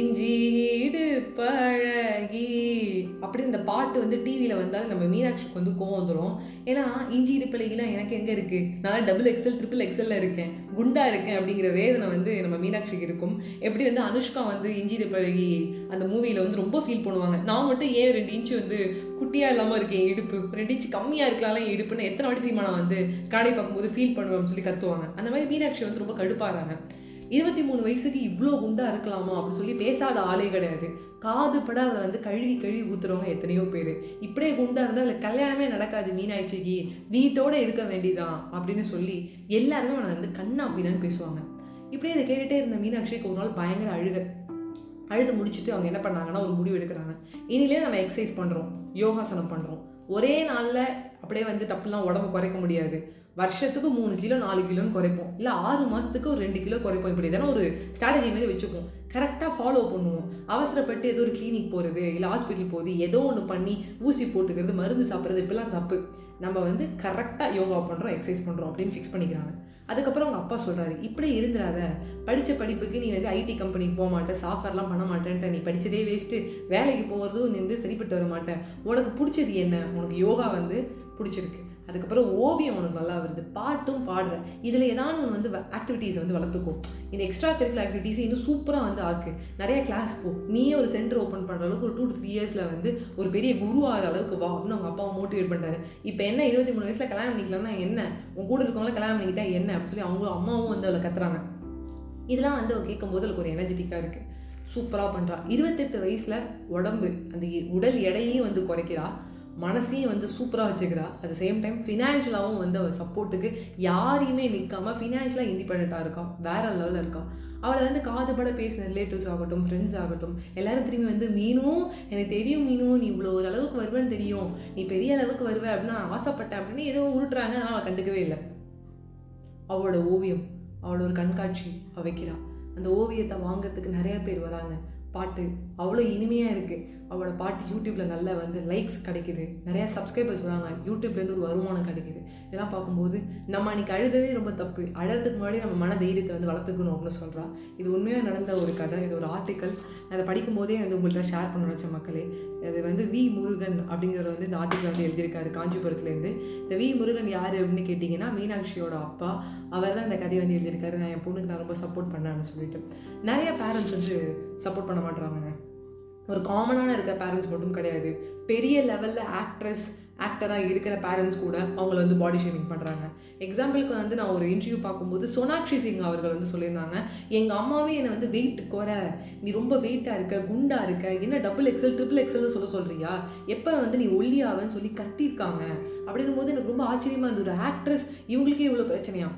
இஞ்சி பழகி. அப்படி இந்த பாட்டு வந்து டிவியில் வந்தாலும் நம்ம மீனாட்சிக்கு வந்து கோவம் வந்துடும் ஏன்னா இஞ்சி இது பழகிலாம் எனக்கு எங்கே இருக்குது நான் டபுள் எக்ஸல் ட்ரிபிள் எக்ஸலில் இருக்கேன். குண்டா இருக்கேன் அப்படிங்கிற வேதனை வந்து நம்ம மீனாட்சிக்கு இருக்கும். எப்படி வந்து அனுஷ்கா வந்து இஞ்சி இது பழகி அந்த மூவியில் வந்து ரொம்ப ஃபீல் பண்ணுவாங்க. நான் மட்டும் ஏன் ரெண்டு இன்ச்சு வந்து குட்டியாக இல்லாமல் இருக்கேன் இடுப்பு? ரெண்டு இன்ச்சு கம்மியாக இருக்கலாம் என் இடுப்புன்னு எத்தனை வாட்டி தெரியுமா நான் வந்து காடை பார்க்கும்போது ஃபீல் பண்ணுவேன் சொல்லி கத்துவாங்க. அந்த மாதிரி மீனாட்சி வந்து ரொம்ப கடுப்பாகிறாங்க இருபத்தி மூணு வயசுக்கு இவ்வளோ குண்டாக இருக்கலாமா அப்படின்னு சொல்லி பேசாத ஆளே கிடையாது. காது பட அதை வந்து கழுவி கழுவி ஊத்துறவங்க எத்தனையோ பேர். இப்படியே குண்டாக இருந்தால் அதில் கல்யாணமே நடக்காது மீனாட்சிக்கு. வீட்டோடு இருக்க வேண்டியதான் அப்படின்னு சொல்லி எல்லாருமே அவனை வந்து கண்ணா அப்படின்னு பேசுவாங்க. இப்படியே இதை கேட்டுகிட்டே இருந்த மீனாட்சிக்கு ஒரு நாள் பயங்கர அழுக. அழுது முடிச்சுட்டு அவங்க என்ன பண்ணாங்கன்னா ஒரு முடிவு எடுக்கிறாங்க. இனிலே நம்ம எக்ஸசைஸ் பண்ணுறோம் யோகாசனம் பண்ணுறோம் ஒரே நாளில் அப்படியே வந்து டப்புலாம் உடம்பு குறைக்க முடியாது. வருஷத்துக்கு மூணு கிலோ நாலு கிலோன்னு குறைப்போம். இல்லை ஆறு மாதத்துக்கு ஒரு ரெண்டு கிலோ குறைப்போம். இப்படி தானே ஒரு ஸ்ட்ராட்டஜி மாதிரி வச்சுப்போம். கரெக்டாக ஃபாலோ பண்ணுவோம். அவசரப்பட்டு ஏதோ ஒரு கிளினிக் போகிறது இல்லை ஹாஸ்பிட்டல் போகுது ஏதோ ஒன்று பண்ணி ஊசி போட்டுக்கிறது மருந்து சாப்பிட்றது இப்படிலாம் தப்பு. நம்ம வந்து கரெக்டாக யோகா பண்ணுறோம் எக்ஸசைஸ் பண்ணுறோம் அப்படின்னு ஃபிக்ஸ் பண்ணிக்கிறாங்க. அதுக்கப்புறம் அவங்க அப்பா சொல்கிறாரு இப்படி இருந்துடாத. படித்த படிப்புக்கு நீ வந்து ஐடி கம்பெனிக்கு போக மாட்டேன் சாஃப்ட்வேர்லாம் பண்ண மாட்டேன்ட்ட. நீ படித்ததே வேஸ்ட்டு வேலைக்கு போகிறதும் நீ வந்து சரிப்பட்டு வர மாட்டேன் உனக்கு பிடிச்சது என்ன? உனக்கு யோகா வந்து பிடிச்சிருக்கு. அதுக்கப்புறம் ஓவியம் உனக்கு நல்லா வருது பாட்டும் பாடுற இதில் ஏதாவது ஒன்று வந்து ஆக்டிவிட்டீஸ் வந்து வளர்த்துக்கும் இந்த எக்ஸ்ட்ரா கரிக்குலர் ஆக்டிவிட்டீஸ் இன்னும் சூப்பராக வந்து ஆக்கு. நிறையா கிளாஸ் போ. நீயே ஒரு சென்டர் ஓப்பன் பண்ணுற அளவுக்கு ஒரு டூ டு த்ரீ இயர்ஸில் வந்து ஒரு பெரிய குரு ஆகிற அளவுக்கு வா அப்படின்னு அவங்க அப்பாவை மோட்டிவேட் பண்ணுறாரு இப்போ என்ன இருபத்தி மூணு வயசில் கல்யாணம் பண்ணிக்கலாம்னா என்ன? உன் கூட இருக்கவங்களாம் கல்யாணம் பண்ணிக்கிட்டா என்ன? அப்படின்னு சொல்லி அவங்க அம்மாவும் வந்து அவளை கத்துறாங்க. இதெல்லாம் வந்து அவள் கேட்கும்போது அவளுக்கு ஒரு எனர்ஜெட்டிக்காக இருக்குது சூப்பராக பண்ணுறா இருபத்தெட்டு வயசில் உடம்பு அந்த உடல் எடையையும் வந்து குறைக்கிறா. மனசையும் வந்து சூப்பராக வச்சுக்கிறா. அட் சேம் டைம் ஃபினான்ஷியலாகவும் வந்து அவள் சப்போர்ட்டுக்கு யாரையுமே நிற்காமல் ஃபினான்ஷியலாக இண்டிபெண்ட்டாக இருக்கா. வேற லெவலில் இருக்கான் அவளை வந்து காதுபட பேசின ரிலேட்டிவ்ஸ் ஆகட்டும் ஃப்ரெண்ட்ஸ் ஆகட்டும் எல்லாரும் திரும்பி வந்து மீனும் எனக்கு தெரியும் மீனும் நீ இவ்வளோ ஒரு அளவுக்கு வருவேன்னு தெரியும். நீ பெரிய அளவுக்கு வருவ அப்படின்னு ஆசைப்பட்டேன் அப்படின்னு ஏதோ உருட்டுறாங்க அதனால் அவள் கண்டுக்கவே இல்லை. அவளோட ஓவியம் அவளோட ஒரு கண்காட்சி அவ அந்த ஓவியத்தை வாங்கிறதுக்கு நிறைய பேர் வராங்க. பாட்டு அவ்வளோ இனிமையாக இருக்குது அவளோட பாட்டு யூடியூப்பில் நல்லா வந்து லைக்ஸ் கிடைக்குது. நிறைய சப்ஸ்கிரைபர்ஸ் வராங்க. யூடியூப்லேருந்து ஒரு வருமானம் கிடைக்குது. இதெல்லாம் பார்க்கும்போது நம்ம அன்றைக்கி அழுததே ரொம்ப தப்பு. அழறதுக்கு முன்னாடி நம்ம மன தைரியத்தை வந்து வளர்த்துக்கணும் அப்படின்னு சொல்கிறா இது உண்மையாக நடந்த ஒரு கதை இது ஒரு ஆர்டிக்கல் அதை படிக்கும்போதே வந்து உங்கள்கிட்ட ஷேர் பண்ண வச்ச மக்களே. அது வந்து வி முருகன் அப்படிங்கிறவர் வந்து இந்த ஆர்டிக்கல் வந்து எழுதியிருக்காரு காஞ்சிபுரத்துலேருந்து இந்த வி முருகன் யார் அப்படின்னு கேட்டிங்கன்னா மீனாட்சியோட அப்பா. அவர் தான் இந்த கதையை வந்து எழுதியிருக்காரு. நான் என் பொண்ணுக்கு நான் ரொம்ப சப்போர்ட் பண்ணேன் அப்படின்னு சொல்லிட்டு. நிறைய பேரண்ட்ஸ் வந்து சப்போர்ட் பண்ண மாட்றாங்க ஒரு காமனான இருக்க பேரண்ட்ஸ் மட்டும் கிடையாது. பெரிய லெவலில் ஆக்ட்ரஸ் ஆக்டராக இருக்கிற பேரண்ட்ஸ் கூட அவங்கள வந்து பாடி ஷேமிங் பண்ணுறாங்க எக்ஸாம்பிளுக்கு வந்து நான் ஒரு இன்டர்வியூ பார்க்கும்போது சோனாக்ஷி சிங் அவர்கள் வந்து சொல்லியிருந்தாங்க எங்கள் அம்மாவே என்னை வந்து வெயிட் குறை நீ ரொம்ப வெயிட்டாக இருக்க குண்டாக இருக்க. என்ன டபுள் எக்ஸல் ட்ரிபிள் எக்ஸல்னு சொல்ல சொல்கிறியா எப்போ வந்து நீ ஒல்லியாவன்னு சொல்லி கத்தியிருக்காங்க. அப்படின்னும் போது எனக்கு ரொம்ப ஆச்சரியமாக இருந்தது. ஒரு ஆக்ட்ரஸ் இவங்களுக்கே இவ்வளோ பிரச்சனையா?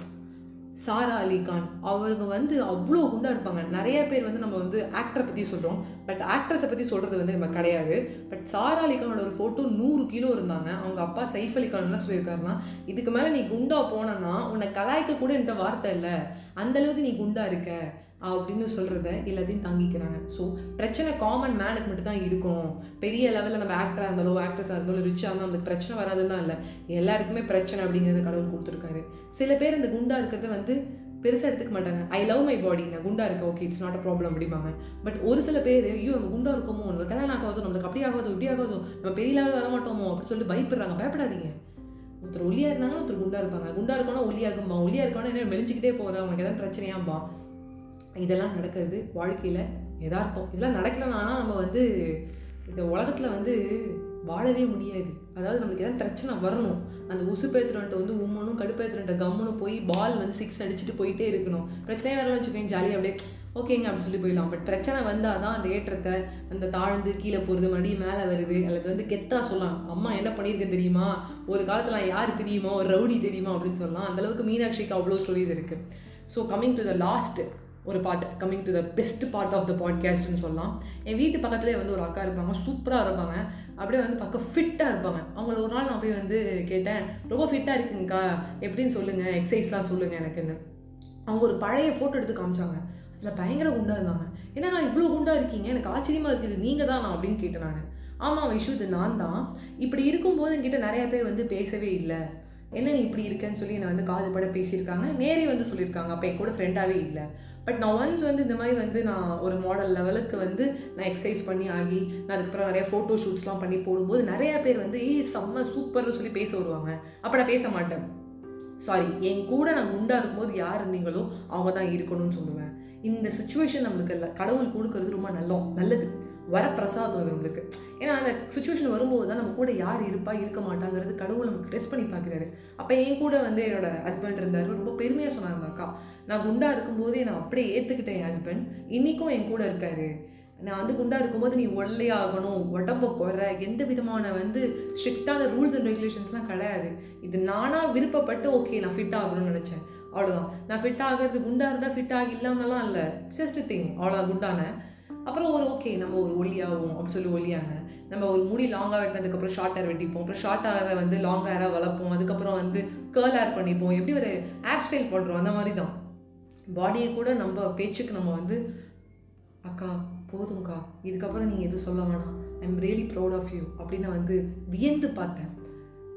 சாரா அலி கான். அவங்க வந்து அவ்வளோ குண்டாக இருப்பாங்க. நிறைய பேர் வந்து நம்ம வந்து ஆக்டரை பற்றி சொல்கிறோம் பட் ஆக்ட்ரஸை பற்றி சொல்கிறது வந்து நம்ம கிடையாது. பட் சாரா அலி கானோட ஒரு ஃபோட்டோ நூறு கிலோ இருந்தாங்க. அவங்க அப்பா சைஃப் அலி சொல்லியிருக்காருனா சொல்லியிருக்காருன்னா இதுக்கு மேலே நீ குண்டா போனன்னா உன்னை கலாய்க்க கூட என்கிட்ட வார்த்தை இல்லை. அந்தளவுக்கு நீ குண்டா இருக்க. அப்படின்னு சொல்கிறத எல்லாத்தையும் தாங்கிக்கிறாங்க. ஸோ பிரச்சனை காமன் மேனுக்கு மட்டும் தான் இருக்கும். பெரிய லெவலில் நம்ம ஆக்டராக இருந்தாலும் ஆக்ட்ரஸாக இருந்தாலும் ரிச்சாக இருந்தாலும் நம்மளுக்கு பிரச்சனை வராதுன்னா இல்லை. எல்லாருக்குமே பிரச்சனை அப்படிங்கிறத கடவுள் கொடுத்துருக்காரு. சில பேர் இந்த குண்டாக இருக்கிறத வந்து பெருசாக எடுத்துக்க மாட்டாங்க. ஐ லவ் மை பாடி நான் குண்டா இருக்க okay it's not a problem அப்படிம்பாங்க. பட் ஒரு சில பேர் ஐயோ நம்ம குண்டா இருக்கோமோ நம்மளுக்கு கல்யாணம் ஆகாதோ நம்மளுக்கு அப்படி ஆகாதோ இப்படி ஆகாதோ நம்ம பெரிய லெவலில் வர மாட்டோமோ அப்படின்னு சொல்லிட்டு பயப்படுறாங்க. பயப்படாதீங்க. ஒருத்தர் ஒல்லியாக இருந்தாங்கன்னா ஒருத்தர் குண்டா இருப்பாங்க. குண்டா இருக்கோன்னா ஒல்லியாகும்பா. ஒல்லியாக இருக்கோன்னா என்ன மெலிஞ்சிக்கிட்டே போகிறா உனக்கு எதாவது பிரச்சனையாம்பா. இதெல்லாம் நடக்கிறது வாழ்க்கையில் எதார்த்தம். இதெல்லாம் நடக்கலனா நம்ம வந்து இந்த உலகத்தில் வந்து வாழவே முடியாது. அதாவது நம்மளுக்கு எதாவது பிரச்சனை வரணும். அந்த உசுப்பேத்துறன்ட்ட வந்து உம்மனும் கடுப்பேத்துறன்ட்ட கம்முன்னு போய் பால் வந்து சிக்ஸ் அடிச்சுட்டு போயிட்டே இருக்கணும். பிரச்சனையே வரணும்னு வச்சுக்கோங்க ஜாலியாக அப்படியே ஓகேங்க அப்படின்னு சொல்லி போயிடலாம். பட் பிரச்சனை வந்தால் தான் அந்த ஏற்றத்தை அந்த தாழ்ந்து கீழே போகிறது மறுபடியும் மேலே வருது அல்லது வந்து கெத்தாக சொல்லலாம். அம்மா என்ன பண்ணியிருக்கேன் தெரியுமா? ஒரு காலத்தில் யார் தெரியுமா? ஒரு ரவுடி தெரியுமா? அப்படின்னு சொல்லலாம். அந்தளவுக்கு மீனாட்சிக்கு அவ்வளோ ஸ்டோரிஸ் இருக்குது so coming to the last ஒரு part coming to the best part of the பாட்காஸ்ட்னு சொல்லலாம். என் வீட்டு பக்கத்துலேயே வந்து ஒரு அக்கா இருப்பாங்க. சூப்பராக இருப்பாங்க. அப்படியே வந்து பக்கம் ஃபிட்டாக இருப்பாங்க. அவங்கள ஒரு நாள் நான் போய் வந்து கேட்டேன் ரொம்ப ஃபிட்டாக இருக்குங்கக்கா. எப்படின்னு சொல்லுங்கள் எக்ஸசைஸ்லாம் சொல்லுங்கள் எனக்குன்னு. அவங்க ஒரு பழைய ஃபோட்டோ எடுத்து காமிச்சாங்க. அதில் பயங்கர குண்டாக இருந்தாங்க. என்னக்கா இவ்வளோ குண்டாக இருக்கீங்க? எனக்கு ஆச்சரியமாக இருக்குது. நீங்கள் தான்? நான் அப்படின்னு கேட்டேன் நான். ஆமாம் விஷு. இது நான் தான். இப்படி இருக்கும்போது என்கிட்ட நிறையா பேர் வந்து பேசவே இல்லை. என்ன நீ இப்படி இருக்கேன்னு சொல்லி என்னை வந்து காது பட பேசியிருக்காங்க. நேரே வந்து சொல்லியிருக்காங்க. அப்போ என் கூட ஃப்ரெண்டாகவே இல்லை. பட் நான் ஒன்ஸ் வந்து இந்த மாதிரி வந்து நான் ஒரு மாடல் லெவலுக்கு வந்து நான் எக்ஸசைஸ் பண்ணி ஆகி நான் அதுக்கப்புறம் நிறைய ஃபோட்டோ ஷூட்ஸ்லாம் பண்ணி போடும்போது நிறையா பேர் வந்து ஏய் செம்ம சூப்பர்னு சொல்லி பேச வருவாங்க. அப்போ நான் பேச மாட்டேன். சாரி என் கூட நான் குண்டாக இருக்கும்போது யார் இருந்தீங்களோ அவங்க தான் இருக்கணும்னு சொல்லுவேன். இந்த சுச்சுவேஷன் நம்மளுக்கு இல்லை கடவுள் கொடுக்கறது ரொம்ப நல்லோம் நல்லது. வரப்பிரசாதம் அது நம்மளுக்கு. ஏன்னா அந்த சுச்சுவேஷன் வரும்போது தான் நம்ம கூட யார் இருப்பா இருக்க மாட்டாங்கிறது கடவுள் நமக்கு டெஸ்ட் பண்ணி பார்க்குறாரு. அப்போ என் கூட வந்து என்னோட ஹஸ்பண்ட் இருந்தார். ரொம்ப பெருமையாக சொன்னாங்க அக்கா நான் குண்டாக இருக்கும்போதே நான் அப்படியே ஏற்றுக்கிட்டேன் என் ஹஸ்பண்ட் இன்றைக்கும் என் கூட இருக்காரு. நான் வந்து குண்டாக இருக்கும்போது நீ ஒல்லையாகணும் ஆகணும். உடம்ப குறை. எந்த விதமான வந்து ஸ்ட்ரிக்டான ரூல்ஸ் அண்ட் ரெகுலேஷன்ஸ்லாம் கிடையாது. இது நானாக விருப்பப்பட்டு ஓகே நான் ஃபிட் ஆகணும்னு நினச்சேன். அவ்வளோதான் நான் ஃபிட் ஆகிறது குண்டாக இருந்தால் ஃபிட் ஆகி இல்லாமலாம் இல்லை. ஜஸ்ட் திங் அவ்வளோ குண்டான. அப்புறம் ஒரு ஓகே நம்ம ஒரு ஒல்லியாகும் அப்படின்னு சொல்லி ஒல்லியாங்க நம்ம ஒரு முடி லாங்காக வெட்டினதுக்கப்புறம் ஷார்ட் ஹேர் வெட்டிப்போம். அப்புறம் ஷார்ட் ஹேரை வந்து லாங் ஹேராக வளர்ப்போம். அதுக்கப்புறம் வந்து கேர்ள் ஹேர் பண்ணிப்போம். எப்படி ஒரு ஹேர் ஸ்டைல் பண்ணுறோம் அந்த மாதிரி தான். பாடியை கூட நம்ம பேச்சுக்கு நம்ம வந்து அக்கா போதும்க்கா. இதுக்கப்புறம் நீங்கள் எதுவும் சொல்ல வேணாம். I am really proud of you அப்படின்னு வந்து வியந்து பார்த்தேன்.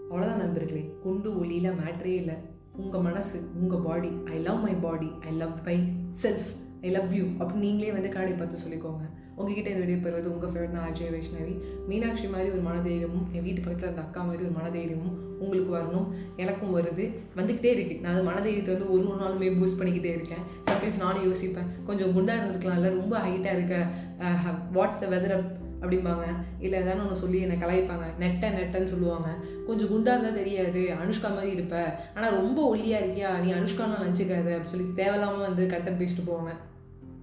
அவ்வளோதான் நண்பர்களே. குண்டு ஒளியில் மேட்ரே இல்லை. உங்கள் மனசு உங்கள் body I love my body I love myself I love you அப்படின்னு நீங்களே வந்து கண்ணாடி பார்த்து சொல்லிக்கோங்க. உங்ககிட்ட இந்த வீடியோ பெறுவது உங்கள் ஃபேவரட் நான் அஜய் வைஷ்ணவி. மீனாட்சி மாதிரி ஒரு மனதைரியமும் என் வீட்டு பக்கத்தில் இருந்த அக்கா மாதிரி ஒரு மனதைரியமும் உங்களுக்கு வரணும். எனக்கும் வருது. வந்துக்கிட்டே இருக்கு. நான் அது மனதைரியத்தை வந்து ஒரு ஒரு நாளுமே பூஸ்ட் பண்ணிக்கிட்டே இருக்கேன். சம்டைம்ஸ் நானும் யோசிப்பேன். கொஞ்சம் குண்டாக இருந்திருக்கலாம்ல ரொம்ப ஹைட்டாக இருக்க வாட்ஸ் த வெதர் அப் அப்படிம்பாங்க. இல்லை ஏதாவது ஒன்று சொல்லி என்னை கலாய்ப்பாங்க. நெட்டை நெட்டன்னு சொல்லுவாங்க. கொஞ்சம் குண்டாக இருந்தால் தெரியாது. அனுஷ்கா மாதிரி இருப்ப. ஆனால் ரொம்ப ஒல்லியாக இருக்கியா? நீ அனுஷ்கான்னு நினச்சிக்காத அப்படின்னு சொல்லி தேவையில்லாமல் வந்து கட்டன் பேசிட்டு போவாங்க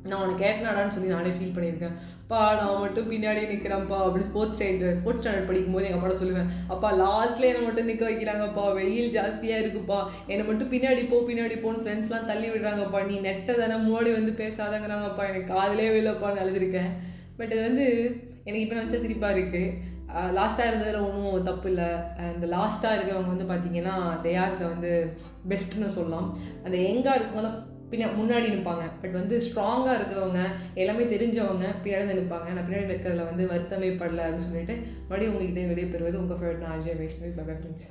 நான் உனக்கு கேட்டனாடான்னு சொல்லி நானே ஃபீல் பண்ணியிருக்கேன். அப்பா நான் மட்டும் பின்னாடி நிற்கிறேன்ப்பா அப்படின்னு ஃபோர்த் ஸ்டாண்டர்ட் ஃபோர்த் ஸ்டாண்டர்ட் படிக்கும்போது எங்கள் அப்பாட்ட சொல்லுவேன். அப்பா லாஸ்ட்டில் என்னை மட்டும் நிற்க வைக்கிறாங்கப்பா வெயில் ஜாஸ்தியாக இருக்குப்பா. என்னை மட்டும் பின்னாடி போ பின்னாடி போன்னு ஃப்ரெண்ட்ஸ்லாம் தள்ளி விடுறாங்கப்பா. நீ நெட்டை தானே மோடி வந்து பேசாதங்கிறாங்கப்பா. எனக்கு காதலே இல்லைப்பான்னு அழுதுருக்கேன் பட் இது வந்து எனக்கு இப்போ நினச்ச சிரிப்பாக இருக்குது லாஸ்ட்டாக இருந்ததில் ஒன்றும் தப்பு இல்லை. இந்த லாஸ்ட்டாக இருக்கிறவங்க வந்து பார்த்தீங்கன்னா தே ஆர் வந்து பெஸ்ட்டுன்னு சொல்லலாம். அந்த எங்காக இருக்கவங்க பின்னா முன்னாடி நிற்பாங்க. பட் வந்து ஸ்ட்ராங்காக இருக்கிறவங்க எல்லாமே தெரிஞ்சவங்க பின்னாடி நிற்பாங்க. நான் பின்னாடி நிற்கிறதுல வந்து வருத்தமே படலை அப்படின்னு சொல்லிட்டு மறுபடியும் உங்ககிட்ட வெளியே பெறுவது உங்கள் ஃபேவரட் நான் அஜய் வைஷ்ணவி பை ஃப்ரெண்ட்ஸ்